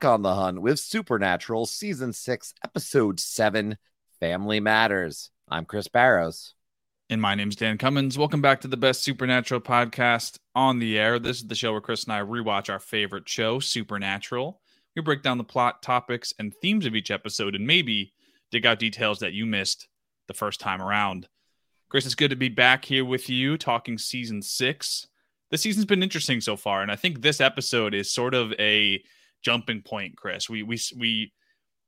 Back on the hunt with Supernatural Season 6, Episode 7 Family Matters. I'm Chris Barrows. And my name's Dan Cummins. Welcome back to the best Supernatural podcast on the air. This is the show where Chris and I rewatch our favorite show, Supernatural. We break down the plot, topics, and themes of each episode and maybe dig out details that you missed the first time around. Chris, it's good to be back here with you talking season six the season's been interesting so far, and I think this episode is sort of a jumping point. Chris, we we we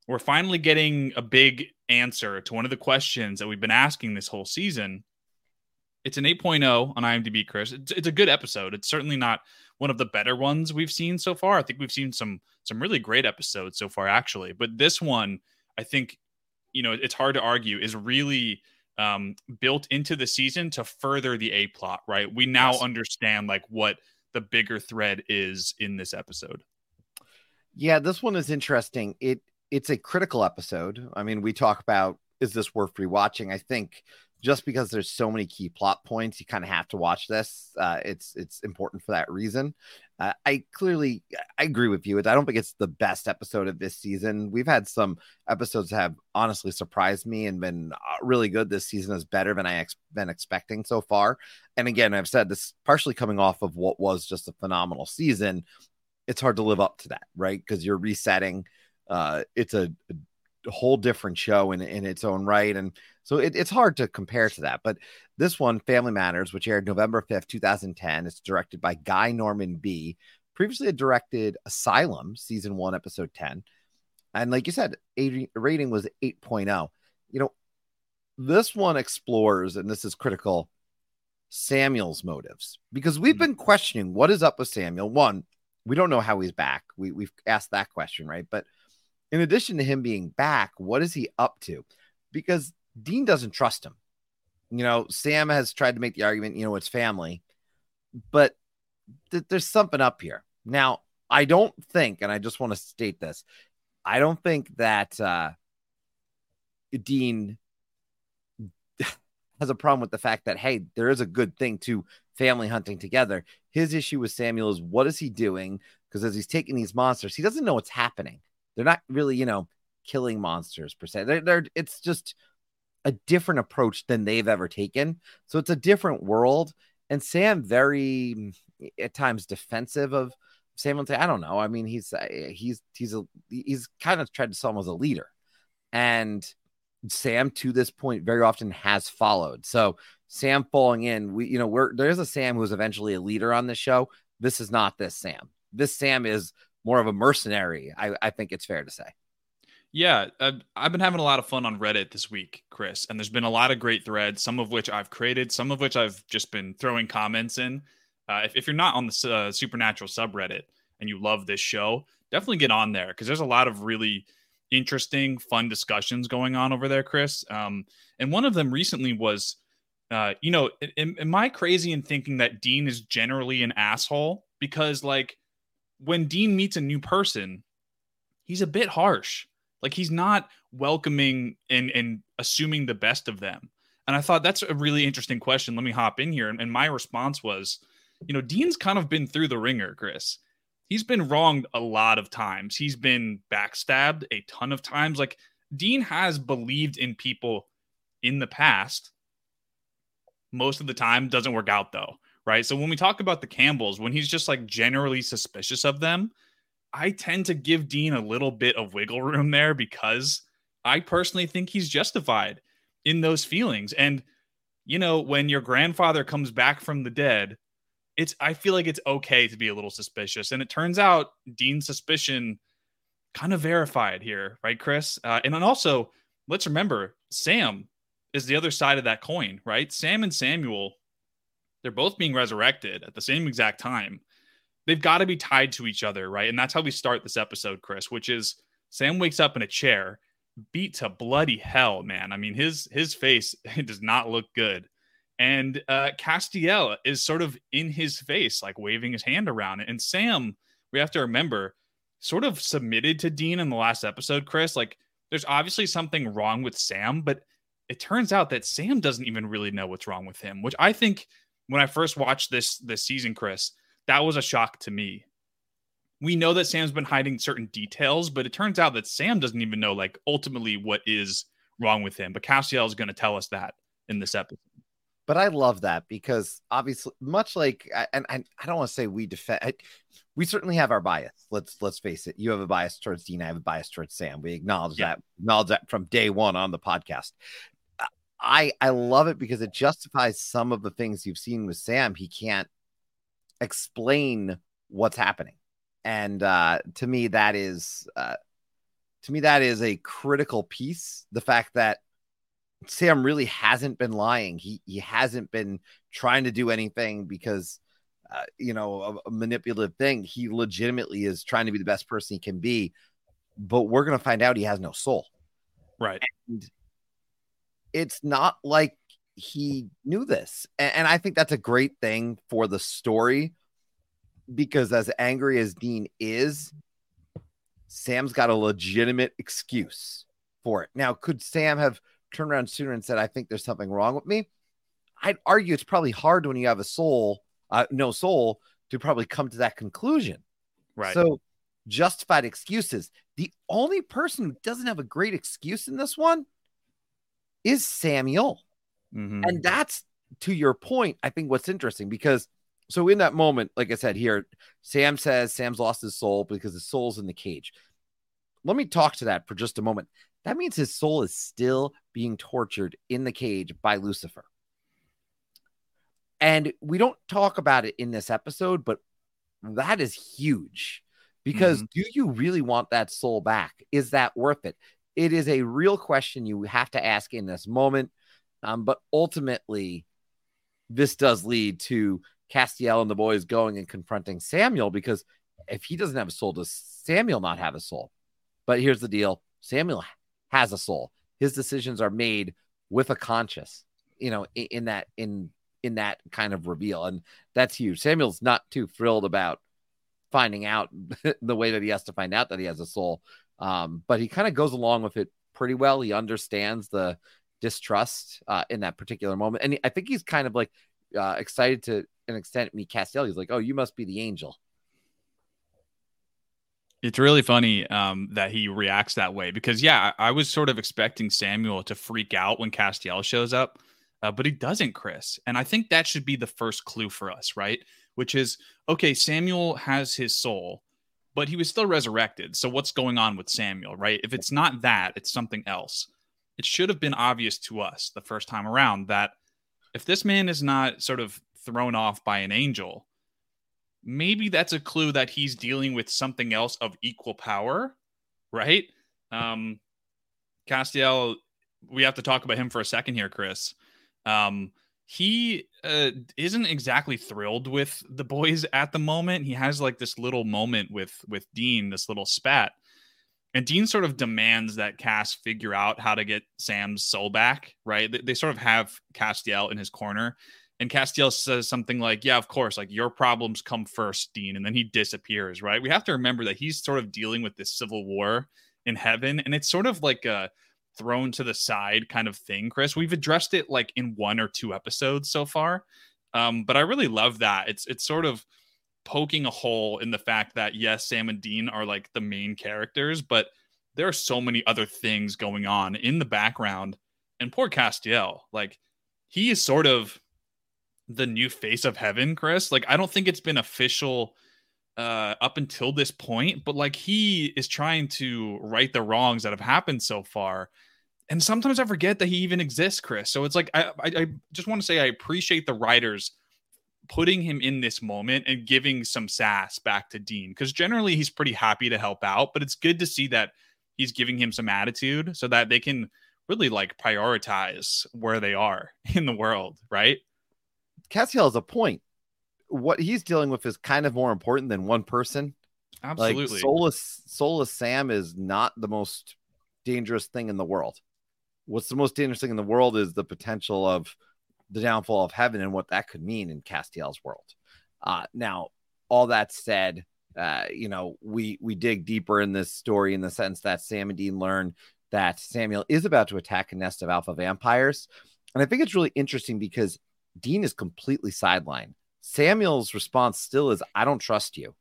we're finally getting a big answer to one of the questions that we've been asking this whole season. It's an 8.0 on IMDb, Chris. It's, it's a good episode. It's certainly not one of the better ones we've seen so far. I think we've seen some some really great episodes so far, actually. But this one, I think, you know, it's hard to argue is really um, built into the season to further the A plot, right? We now yes. understand like what the bigger thread is in this episode. Yeah, this one is interesting. It it's a critical episode. I mean, we talk about is this worth rewatching? I think just because there's so many key plot points, you kind of have to watch this. Uh, it's it's important for that reason. Uh, I clearly I agree with you. I don't think it's the best episode of this season. We've had some episodes that have honestly surprised me and been uh, really good. This season is better than I ex- been expecting so far. And again, I've said this partially coming off of what was just a phenomenal season. It's hard to live up to that, right? Because you're resetting. Uh, it's a, a whole different show in in its own right, and so it, it's hard to compare to that. But this one, Family Matters, which aired November 5th, 2010, it's directed by Guy Norman Bee. Previously had directed Asylum, season one, episode 10. And like you said, a rating was 8.0. You know, this one explores, and this is critical, Samuel's motives because we've hmm. been questioning what is up with Samuel. One, we don't know how he's back. We, we've asked that question, right? But in addition to him being back, what is he up to? Because Dean doesn't trust him. You know, Sam has tried to make the argument, you know, it's family, but th- there's something up here. Now, I don't think, and I just want to state this, I don't think that uh, Dean has a problem with the fact that, hey, there is a good thing to family hunting together. His issue with Samuel is what is he doing? Because as he's taking these monsters, he doesn't know what's happening. They're not really, you know, killing monsters per se. They're, they're it's just a different approach than they've ever taken. So it's a different world. And Sam very at times defensive of Samuel. I don't know. I mean, he's he's he's a he's kind of tried to sell him as a leader, and Sam to this point very often has followed. So Sam falling in, we you know we're there's a Sam who's eventually a leader on the show. This is not this Sam. This Sam is more of a mercenary. I, I think it's fair to say. Yeah, uh, I've been having a lot of fun on Reddit this week, Chris, and there's been a lot of great threads, some of which I've created, some of which I've just been throwing comments in. Uh, if, if, you're not on the uh, Supernatural subreddit and you love this show, definitely get on there because there's a lot of really interesting, fun discussions going on over there, Chris. Um, and one of them recently was, uh, you know, am, am I crazy in thinking that Dean is generally an asshole? Because, like, when Dean meets a new person, he's a bit harsh like he's not welcoming and and assuming the best of them. And I thought that's a really interesting question. Let me hop in here. And, and my response was, you know, Dean's kind of been through the ringer, Chris. He's been wronged a lot of times. He's been backstabbed a ton of times. Like Dean has believed in people in the past. Most of the time doesn't work out though, right? So when we talk about the Campbells, when he's just like generally suspicious of them, I tend to give Dean a little bit of wiggle room there because I personally think he's justified in those feelings. And, you know, when your grandfather comes back from the dead, it's, I feel like it's okay to be a little suspicious. And it turns out Dean's suspicion kind of verified here, right, Chris? Uh, and then also, let's remember Sam is the other side of that coin, right? Sam and Samuel, they're both being resurrected at the same exact time they've got to be tied to each other, right? And that's how we start this episode, Chris, which is Sam wakes up in a chair, beat to bloody hell, man. I mean, his his face does not look good. And uh Castiel is sort of in his face, like waving his hand around. And Sam, we have to remember, sort of submitted to Dean in the last episode, Chris. Like, there's obviously something wrong with Sam, but it turns out that Sam doesn't even really know what's wrong with him, which I think when I first watched this this season, Chris, that was a shock to me. we know that Sam's been hiding certain details, but it turns out that Sam doesn't even know like ultimately what is wrong with him. But Castiel is going to tell us that in this episode. But I love that because obviously, much like, and, and I don't want to say we defend, I, we certainly have our bias. Let's let's face it. You have a bias towards Dean. I have a bias towards Sam. We acknowledge yeah. that. Acknowledge that from day one on the podcast. I I love it because it justifies some of the things you've seen with Sam. He can't explain what's happening, and uh, to me that is uh, to me that is a critical piece. The fact that Sam really hasn't been lying. He he hasn't been trying to do anything because uh, you know a, a, manipulative thing. He legitimately is trying to be the best person he can be. But we're gonna find out he has no soul. Right. And it's not like he knew this. And, and I think that's a great thing for the story because as angry as Dean is, Sam's got a legitimate excuse for it. Now, could Sam have turned around sooner and said, I think there's something wrong with me, I'd argue it's probably hard when you have a soul, uh, no soul, to probably come to that conclusion. Right. So, justified excuses. The only person who doesn't have a great excuse in this one is Samuel. Mm-hmm. And that's to your point, I think what's interesting because so in that moment, like I said here, Sam says Sam's lost his soul because his soul's in the cage. Let me talk to that for just a moment that means his soul is still being tortured in the cage by Lucifer. And we don't talk about it in this episode, but that is huge because mm-hmm. do you really want that soul back? Is that worth it? It is a real question you have to ask in this moment. Um, but ultimately, this does lead to Castiel and the boys going and confronting Samuel because if he doesn't have a soul, does Samuel not have a soul? But here's the deal Samuel has a soul. His decisions are made with a conscious, you know, in, in that in in that kind of reveal, and that's huge. Samuel's not too thrilled about finding out the way that he has to find out that he has a soul, um, but he kind of goes along with it pretty well. He understands the distrust uh, in that particular moment, and I think he's kind of like uh, excited to an extent meet Castiel. He's like, "Oh, you must be the angel." It's really funny um, that he reacts that way because, yeah, I, was sort of expecting Samuel to freak out when Castiel shows up, uh, but he doesn't, Chris. And I think that should be the first clue for us, right? Which is okay, Samuel has his soul, but he was still resurrected. So what's going on with Samuel, right? If it's not that, it's something else. It should have been obvious to us the first time around that if this man is not sort of thrown off by an angel, maybe that's a clue that he's dealing with something else of equal power, right? Um, Castiel, we have to talk about him for a second here, Chris. Um, he uh, isn't exactly thrilled with the boys at the moment. He has like this little moment with with Dean, this little spat, and Dean sort of demands that Cass figure out how to get Sam's soul back. Right? They, they sort of have Castiel in his corner, and Castiel says something like, "Yeah, of course, like your problems come first, Dean," and then he disappears. Right? We have to remember that he's sort of dealing with this civil war in heaven, and it's sort of like a thrown to the side kind of thing. Chris, we've addressed it like in one or two episodes so far, um, but I really love that. It's it's sort of poking a hole in the fact that yes, Sam and Dean are like the main characters, but there are so many other things going on in the background. And poor Castiel, like he is sort of the new face of heaven, Chris. Like I don't think it's been official uh up until this point, but like he is trying to right the wrongs that have happened so far. And sometimes I forget that he even exists, Chris. So it's like I I, I just want to say I appreciate the writers putting him in this moment and giving some sass back to Dean because generally he's pretty happy to help out, but it's good to see that he's giving him some attitude so that they can really like prioritize where they are in the world, right? Castiel has a point. What he's dealing with is kind of more important than one person. Absolutely. Like soulless, soulless Sam is not the most dangerous thing in the world. What's the most dangerous thing in the world is the potential of the downfall of heaven and what that could mean in Castiel's world. Uh, now, all that said, uh, you know, we we dig deeper in this story in the sense that Sam and Dean learn that Samuel is about to attack a nest of alpha vampires, and I think it's really interesting because Dean is completely sidelined. Samuel's response still is, I don't trust you.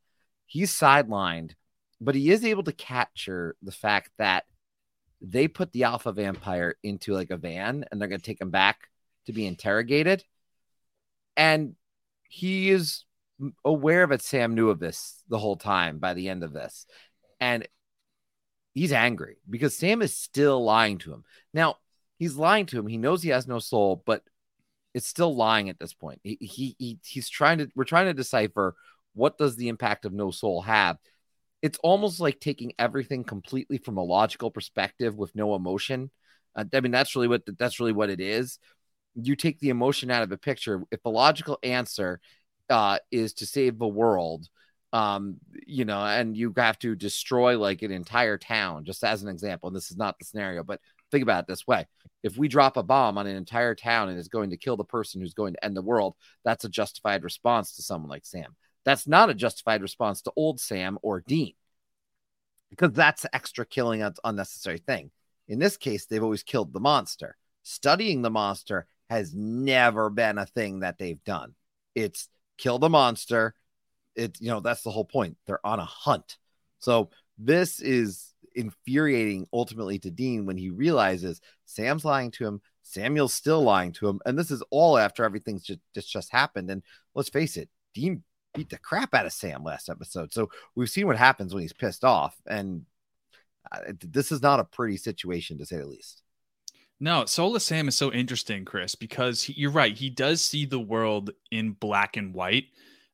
he's sidelined, but he is able to capture the fact that they put the alpha vampire into like a van and they're going to take him back to be interrogated. And he is aware that Sam knew of this the whole time by the end of this. And he's angry because Sam is still lying to him. Now, he's lying to him. He knows he has no soul, but it's still lying at this point. He, he, he he's trying to we're trying to decipher what does the impact of no soul have. It's almost like taking everything completely from a logical perspective with no emotion. Uh, I mean, that's really what that's really what it is. You take the emotion out of a picture. If the logical answer uh, is to save the world, um, you know, and you have to destroy like an entire town, just as an example. And this is not the scenario, but think about it this way if we drop a bomb on an entire town and it's going to kill the person who's going to end the world, that's a justified response to someone like Sam. That's not a justified response to old Sam or Dean because that's extra killing unnecessary thing. In this case, they've always killed the monster. Studying the monster has never been a thing that they've done. It's kill the monster. It's, you know, that's the whole point. They're on a hunt. So this is infuriating ultimately to Dean when he realizes Sam's lying to him, Samuel's still lying to him, and this is all after everything's just just, just happened. And let's face it, Dean beat the crap out of Sam last episode, so we've seen what happens when he's pissed off, and uh, this is not a pretty situation to say the least. No, Soulless Sam is so interesting, Chris, because he, you're right. He does see the world in black and white,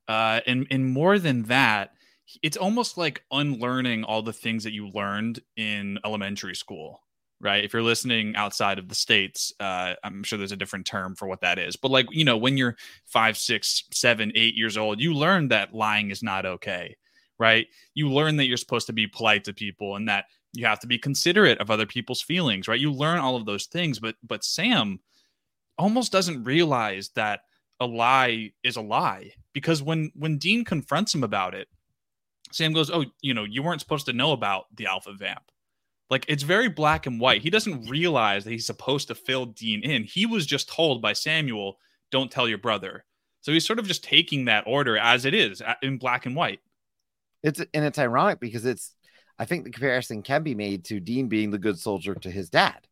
uh, and and more than that, it's almost like unlearning all the things that you learned in elementary school right? If you're listening outside of the states uh, i'm sure there's a different term for what that is but like you know when you're five six seven eight years old you learn that lying is not okay right? You learn that you're supposed to be polite to people and that you have to be considerate of other people's feelings right? You learn all of those things but but sam almost doesn't realize that a lie is a lie because when when dean confronts him about it Sam goes, "Oh, you know, you weren't supposed to know about the alpha vamp." Like it's very black and white. He doesn't realize that he's supposed to fill Dean in. He was just told by Samuel, "Don't tell your brother." So he's sort of just taking that order as it is in black and white. It's and it's ironic because it's I think the comparison can be made to Dean being the good soldier to his dad.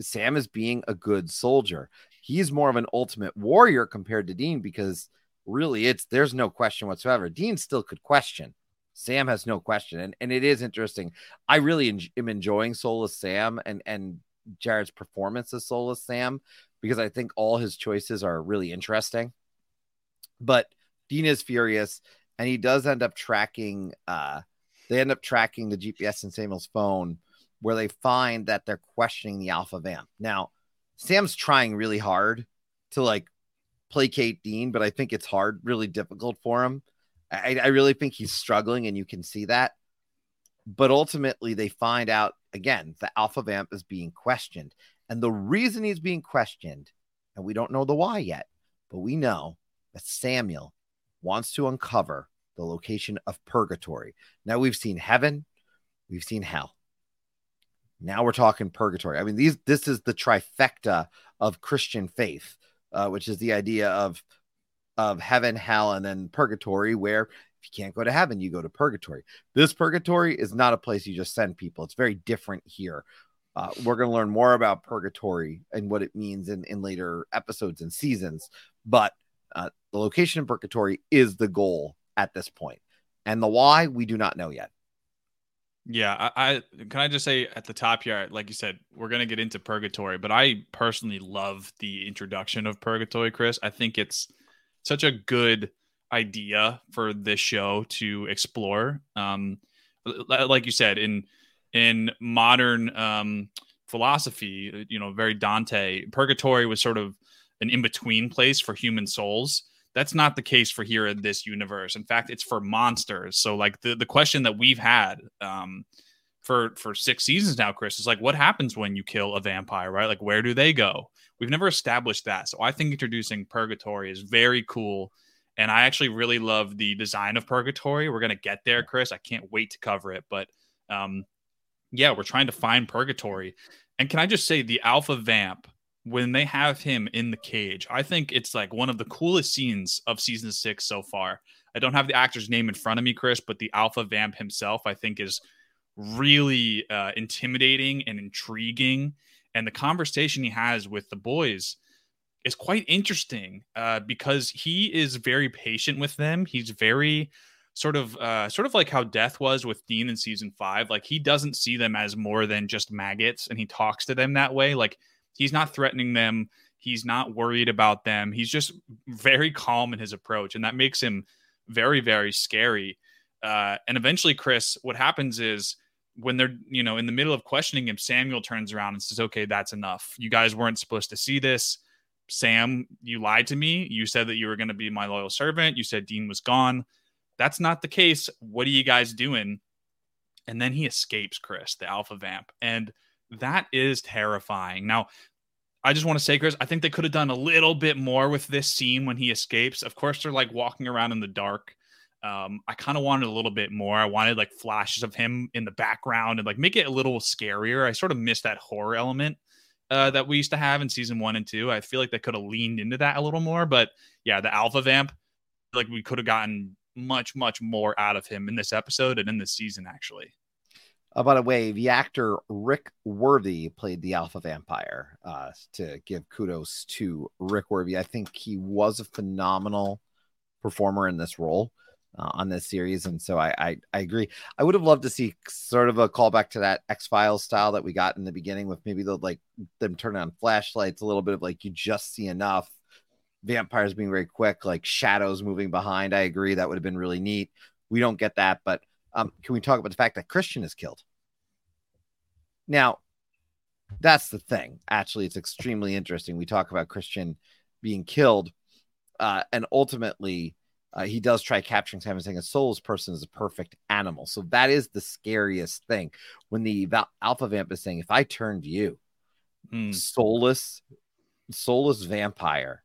Sam is being a good soldier. He's more of an ultimate warrior compared to Dean because really it's there's no question whatsoever. Dean still could question. Sam has no question, and and it is interesting. I really en- am enjoying Soulless Sam and and Jared's performance as Soulless Sam because I think all his choices are really interesting. But Dean is furious, and he does end up tracking. Uh, they end up tracking the GPS in Samuel's phone, where they find that they're questioning the Alpha Vamp. Now, Sam's trying really hard to like placate Dean, but I think it's hard, really difficult for him I, I really think he's struggling, and you can see that. But ultimately, they find out again the alpha vamp is being questioned. And the reason he's being questioned, and we don't know the why yet, but we know that Samuel wants to uncover the location of purgatory. Now we've seen heaven, we've seen hell. Now we're talking purgatory. I mean, these this is the trifecta of Christian faith, uh, which is the idea of of heaven, hell, and then purgatory, where if you can't go to heaven, you go to purgatory. This purgatory is not a place you just send people, it's very different here. Uh, we're going to learn more about purgatory and what it means in, in later episodes and seasons. But uh, the location of purgatory is the goal at this point. And the why, we do not know yet. Yeah, I, I, can I just say at the top here, like you said, we're gonna get into purgatory, but I personally love the introduction of purgatory, Chris. I think it's such a good idea for this show to explore. Um, like you said, in in modern um, philosophy, you know, very Dante, purgatory was sort of an in between place for human souls. That's not the case for here in this universe. In fact, it's for monsters. So, like the the question that we've had um, for for six seasons now, Chris, is like, what happens when you kill a vampire? Right? Like, where do they go? We've never established that. So I think introducing Purgatory is very cool. And I actually really love the design of Purgatory. We're going to get there, Chris. I can't wait to cover it. But um, yeah, we're trying to find Purgatory. And can I just say, the Alpha Vamp, when they have him in the cage, I think it's like one of the coolest scenes of season six so far. I don't have the actor's name in front of me, Chris, but the alpha vamp himself, I think, is really uh, intimidating and intriguing. And the conversation he has with the boys is quite interesting uh, because he is very patient with them. He's very sort of uh, sort of like how death was with Dean in season five. Like he doesn't see them as more than just maggots, and he talks to them that way. Like he's not threatening them. He's not worried about them. He's just very calm in his approach, and that makes him very very scary. Uh, and eventually, Chris, what happens is when they're you know in the middle of questioning him, Samuel turns around and says, "Okay, that's enough. You guys weren't supposed to see this." Sam, you lied to me. You said that you were going to be my loyal servant. You said Dean was gone. That's not the case. What are you guys doing? And then he escapes Chris, the alpha vamp. And that is terrifying. Now, I just want to say, Chris, I think they could have done a little bit more with this scene when he escapes. Of course, they're like walking around in the dark. Um, I kind of wanted a little bit more. I wanted like flashes of him in the background and like make it a little scarier. I sort of missed that horror element uh, that we used to have in season one and two. I feel like they could have leaned into that a little more. But yeah, the alpha vamp, like we could have gotten much, much more out of him in this episode and in this season, actually. Uh, by the way, the actor Rick Worthy played the Alpha Vampire. Uh, to give kudos to Rick Worthy, I think he was a phenomenal performer in this role uh, on this series, and so I, I, I agree. I would have loved to see sort of a callback to that X Files style that we got in the beginning, with maybe the like them turning on flashlights, a little bit of like you just see enough vampires being very quick, like shadows moving behind. I agree that would have been really neat. We don't get that, but um, can we talk about the fact that Christian is killed? Now, that's the thing. Actually, it's extremely interesting. We talk about Christian being killed, uh, and ultimately, uh, he does try capturing Sam and saying a soulless person is a perfect animal. So that is the scariest thing when the val- alpha vamp is saying, "If I turned you, mm. soulless, soulless vampire."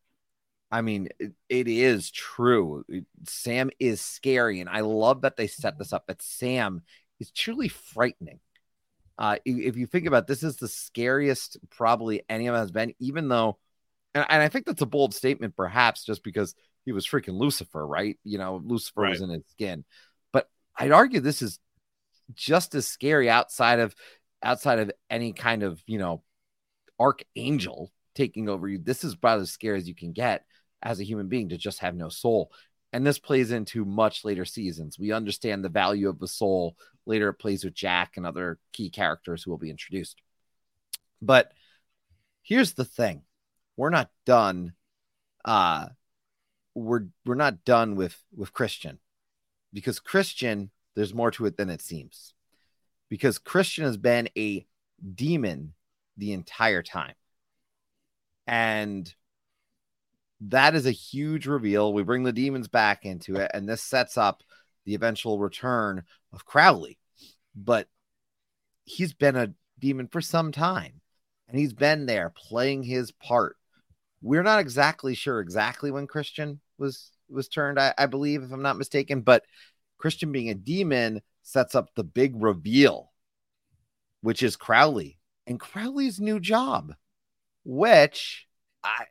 I mean, it, it is true. Sam is scary, and I love that they set this up. That Sam is truly frightening. Uh, if you think about it, this is the scariest probably any of us has been, even though, and, and, I think that's a bold statement, perhaps just because he was freaking Lucifer, right? You know, Lucifer right. was in his skin, but I'd argue this is just as scary outside of outside of any kind of you know archangel taking over you. This is about as scary as you can get as a human being to just have no soul. And this plays into much later seasons. We understand the value of the soul. Later, it plays with Jack and other key characters who will be introduced. But here's the thing we're not done. Uh, we're we're not done with with Christian because Christian there's more to it than it seems because Christian has been a demon the entire time and that is a huge reveal. We bring the demons back into it, and this sets up the eventual return of Crowley. But he's been a demon for some time, and he's been there playing his part. We're not exactly sure exactly when Christian was was turned, I, I believe, if I'm not mistaken, but Christian being a demon sets up the big reveal, which is Crowley and Crowley's new job, which I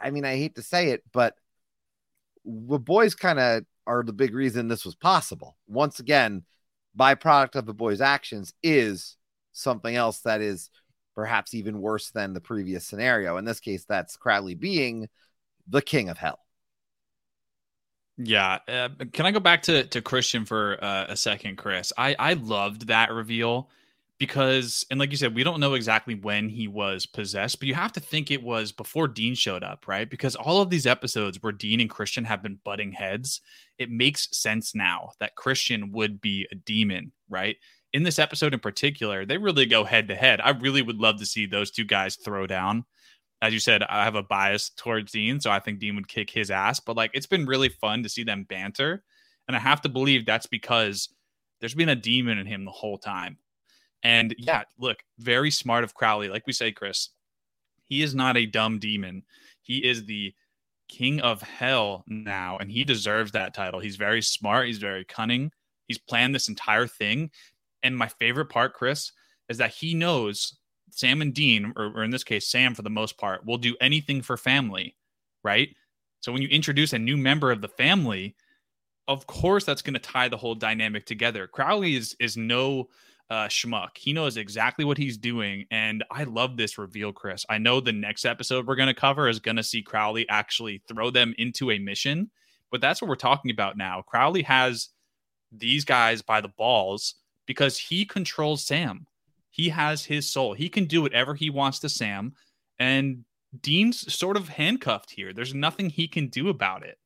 I mean, I hate to say it, but the boys kind of are the big reason this was possible. Once again, byproduct of the boys' actions is something else that is perhaps even worse than the previous scenario. In this case, that's Crowley being the king of hell. Yeah. Uh, can I go back to, to Christian for uh, a second, Chris? I, I loved that reveal because and like you said we don't know exactly when he was possessed but you have to think it was before dean showed up right because all of these episodes where dean and christian have been butting heads it makes sense now that christian would be a demon right in this episode in particular they really go head to head i really would love to see those two guys throw down as you said i have a bias towards dean so i think dean would kick his ass but like it's been really fun to see them banter and i have to believe that's because there's been a demon in him the whole time and yeah, look, very smart of Crowley. Like we say, Chris, he is not a dumb demon. He is the king of hell now, and he deserves that title. He's very smart. He's very cunning. He's planned this entire thing. And my favorite part, Chris, is that he knows Sam and Dean, or, or in this case, Sam for the most part, will do anything for family, right? So when you introduce a new member of the family, of course that's going to tie the whole dynamic together. Crowley is is no uh, schmuck. He knows exactly what he's doing, and I love this reveal, Chris. I know the next episode we're going to cover is going to see Crowley actually throw them into a mission, but that's what we're talking about now. Crowley has these guys by the balls because he controls Sam. He has his soul. He can do whatever he wants to Sam, and Dean's sort of handcuffed here. There's nothing he can do about it.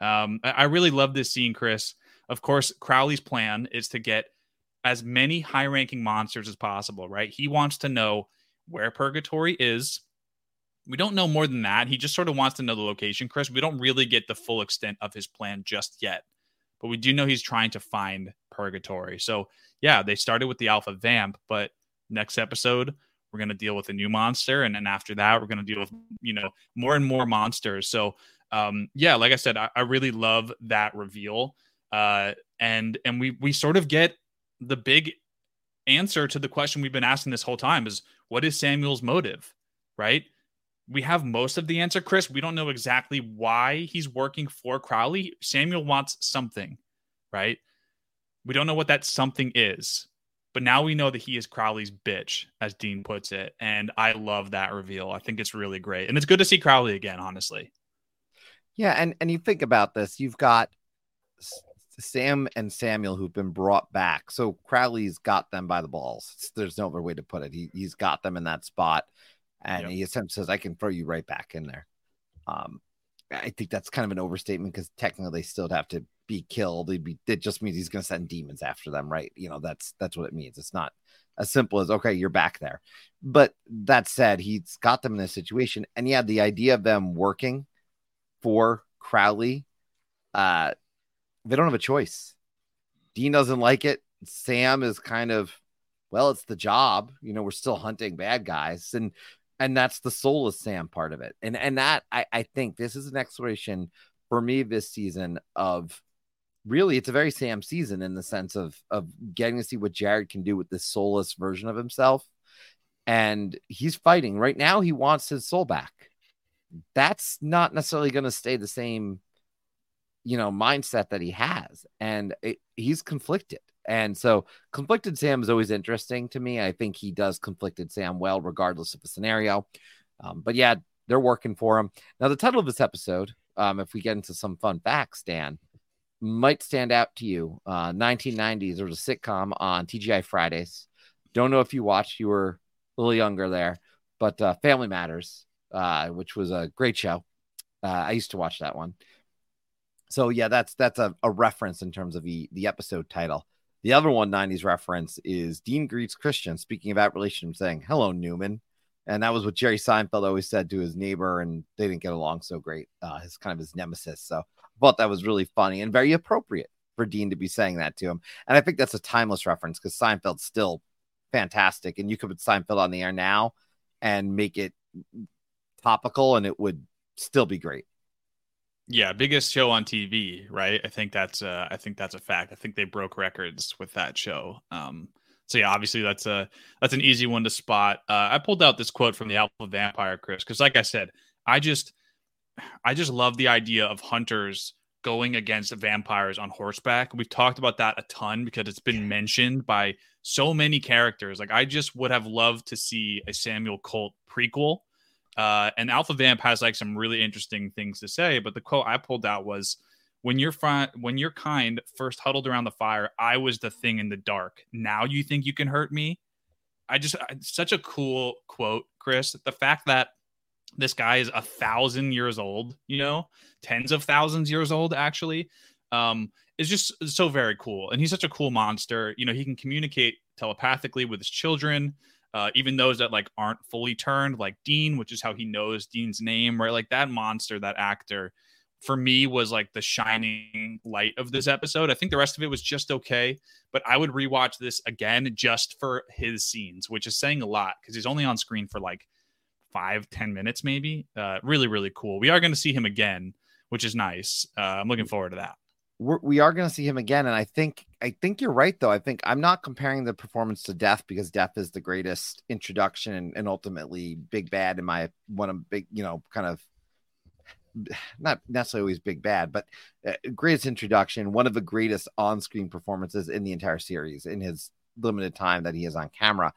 Um, I really love this scene, Chris. Of course, Crowley's plan is to get as many high ranking monsters as possible, right? He wants to know where Purgatory is. We don't know more than that. He just sort of wants to know the location, Chris. We don't really get the full extent of his plan just yet, but we do know he's trying to find Purgatory. So, yeah, they started with the Alpha Vamp, but next episode, we're going to deal with a new monster. And then after that, we're going to deal with, you know, more and more monsters. So, um, yeah, like I said, I, I really love that reveal. Uh, and and we we sort of get the big answer to the question we've been asking this whole time is what is Samuel's motive, right? We have most of the answer, Chris. We don't know exactly why he's working for Crowley. Samuel wants something, right? We don't know what that something is, but now we know that he is Crowley's bitch, as Dean puts it. And I love that reveal. I think it's really great. And it's good to see Crowley again, honestly. Yeah, and and you think about this, you've got Sam and Samuel who've been brought back. So Crowley's got them by the balls. There's no other way to put it. He he's got them in that spot, and yep. he essentially says, "I can throw you right back in there." Um, I think that's kind of an overstatement because technically they still have to be killed. It'd be, it just means he's going to send demons after them, right? You know, that's that's what it means. It's not as simple as okay, you're back there. But that said, he's got them in this situation, and yeah, the idea of them working for Crowley, uh, they don't have a choice. Dean doesn't like it. Sam is kind of, well, it's the job. You know, we're still hunting bad guys, and and that's the soulless Sam part of it. And and that I, I think this is an exploration for me this season of really it's a very Sam season in the sense of of getting to see what Jared can do with this soulless version of himself. And he's fighting right now. He wants his soul back. That's not necessarily going to stay the same you know mindset that he has and it, he's conflicted and so conflicted sam is always interesting to me i think he does conflicted sam well regardless of the scenario um, but yeah they're working for him now the title of this episode um, if we get into some fun facts dan might stand out to you uh, 1990s there was a sitcom on tgi fridays don't know if you watched you were a little younger there but uh, family matters uh, which was a great show uh, i used to watch that one so yeah, that's that's a, a reference in terms of the the episode title. The other one 90s reference is Dean greets Christian speaking about relationships, saying, Hello, Newman. And that was what Jerry Seinfeld always said to his neighbor, and they didn't get along so great. Uh, his kind of his nemesis. So thought that was really funny and very appropriate for Dean to be saying that to him. And I think that's a timeless reference because Seinfeld's still fantastic. And you could put Seinfeld on the air now and make it topical, and it would still be great. Yeah, biggest show on TV, right? I think that's uh I think that's a fact. I think they broke records with that show. Um so yeah, obviously that's a that's an easy one to spot. Uh I pulled out this quote from the Alpha Vampire Chris cuz like I said, I just I just love the idea of hunters going against vampires on horseback. We've talked about that a ton because it's been mentioned by so many characters. Like I just would have loved to see a Samuel Colt prequel uh, and Alpha Vamp has like some really interesting things to say, but the quote I pulled out was, "When you're fine, when you're kind, first huddled around the fire, I was the thing in the dark. Now you think you can hurt me." I just such a cool quote, Chris. The fact that this guy is a thousand years old, you know, tens of thousands years old, actually, um, is just so very cool. And he's such a cool monster. You know, he can communicate telepathically with his children uh, even those that like aren't fully turned, like Dean, which is how he knows Dean's name, right? Like that monster, that actor, for me was like the shining light of this episode. I think the rest of it was just okay, but I would rewatch this again just for his scenes, which is saying a lot because he's only on screen for like five, ten minutes, maybe. Uh, really, really cool. We are going to see him again, which is nice. Uh, I'm looking forward to that we're, we are going to see him again. And I think I think you're right, though. I think I'm not comparing the performance to Death because Death is the greatest introduction and, and ultimately big bad in my one of big, you know, kind of not necessarily always big bad, but uh, greatest introduction, one of the greatest on screen performances in the entire series in his limited time that he is on camera.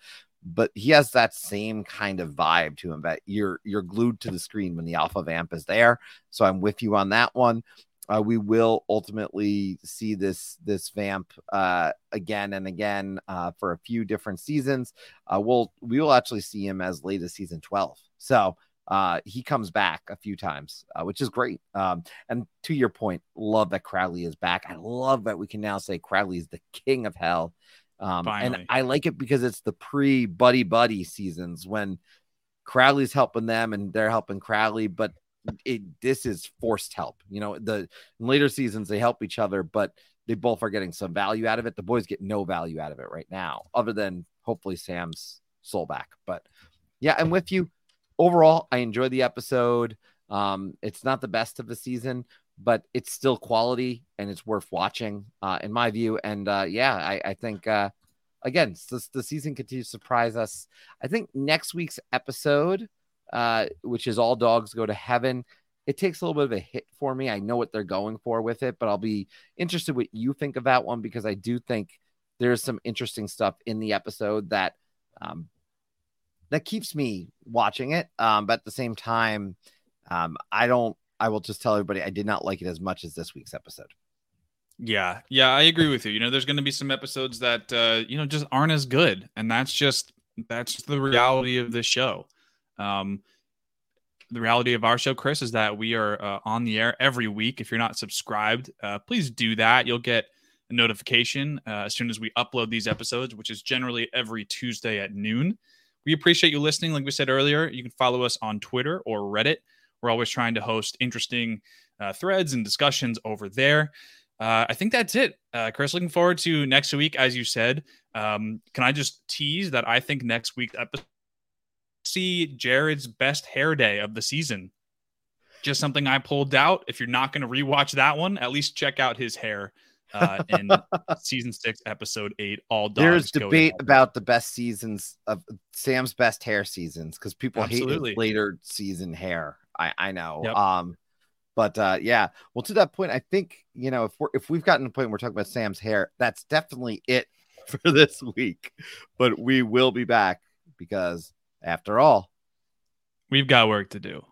But he has that same kind of vibe to him that you're you're glued to the screen when the alpha vamp is there. So I'm with you on that one. Uh, we will ultimately see this this vamp uh, again and again uh, for a few different seasons. Uh, we'll we will actually see him as late as season 12. So uh, he comes back a few times, uh, which is great. Um, and to your point, love that Crowley is back. I love that we can now say Crowley is the king of hell. Um, and I like it because it's the pre buddy buddy seasons when Crowley's helping them and they're helping Crowley, but it this is forced help. You know, the later seasons they help each other, but they both are getting some value out of it. The boys get no value out of it right now, other than hopefully Sam's soul back. But yeah, I'm with you overall, I enjoyed the episode. Um, it's not the best of the season, but it's still quality and it's worth watching, uh, in my view. And uh, yeah, I, I think uh, again, the, the season continues to surprise us. I think next week's episode, uh, which is all dogs go to heaven, it takes a little bit of a hit for me. I know what they're going for with it, but I'll be interested what you think of that one because I do think there's some interesting stuff in the episode that um, that keeps me watching it. Um, but at the same time, um, I don't. I will just tell everybody I did not like it as much as this week's episode. Yeah, yeah, I agree with you. You know, there's going to be some episodes that uh, you know just aren't as good, and that's just that's the reality of this show. Um, the reality of our show, Chris, is that we are uh, on the air every week. If you're not subscribed, uh, please do that. You'll get a notification uh, as soon as we upload these episodes, which is generally every Tuesday at noon. We appreciate you listening. Like we said earlier, you can follow us on Twitter or Reddit. We're always trying to host interesting uh, threads and discussions over there. Uh, I think that's it, uh, Chris. Looking forward to next week, as you said. Um, can I just tease that I think next week's episode see Jared's best hair day of the season? Just something I pulled out. If you're not going to rewatch that one, at least check out his hair uh, in season six, episode eight. All dogs there's debate about the best seasons of Sam's best hair seasons because people Absolutely. hate later season hair. I I know. Yep. Um, but uh, yeah, well, to that point, I think you know if we're if we've gotten to the point where we're talking about Sam's hair, that's definitely it for this week. But we will be back because after all, we've got work to do.